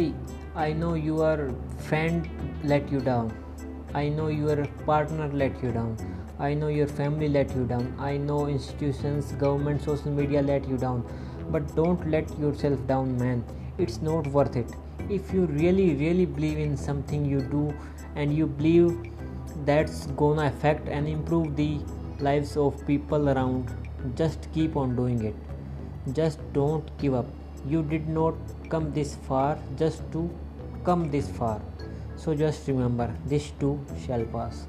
see i know your friend let you down. I know your partner let you down. I know your family let you down. I know institutions government social media let you down. But don't let yourself down man. It's not worth it. If you really really believe in something you do and you believe that's gonna affect and improve the lives of people around just keep on doing it. Just don't give up. You did not come this far just to come this far. So just remember this too shall pass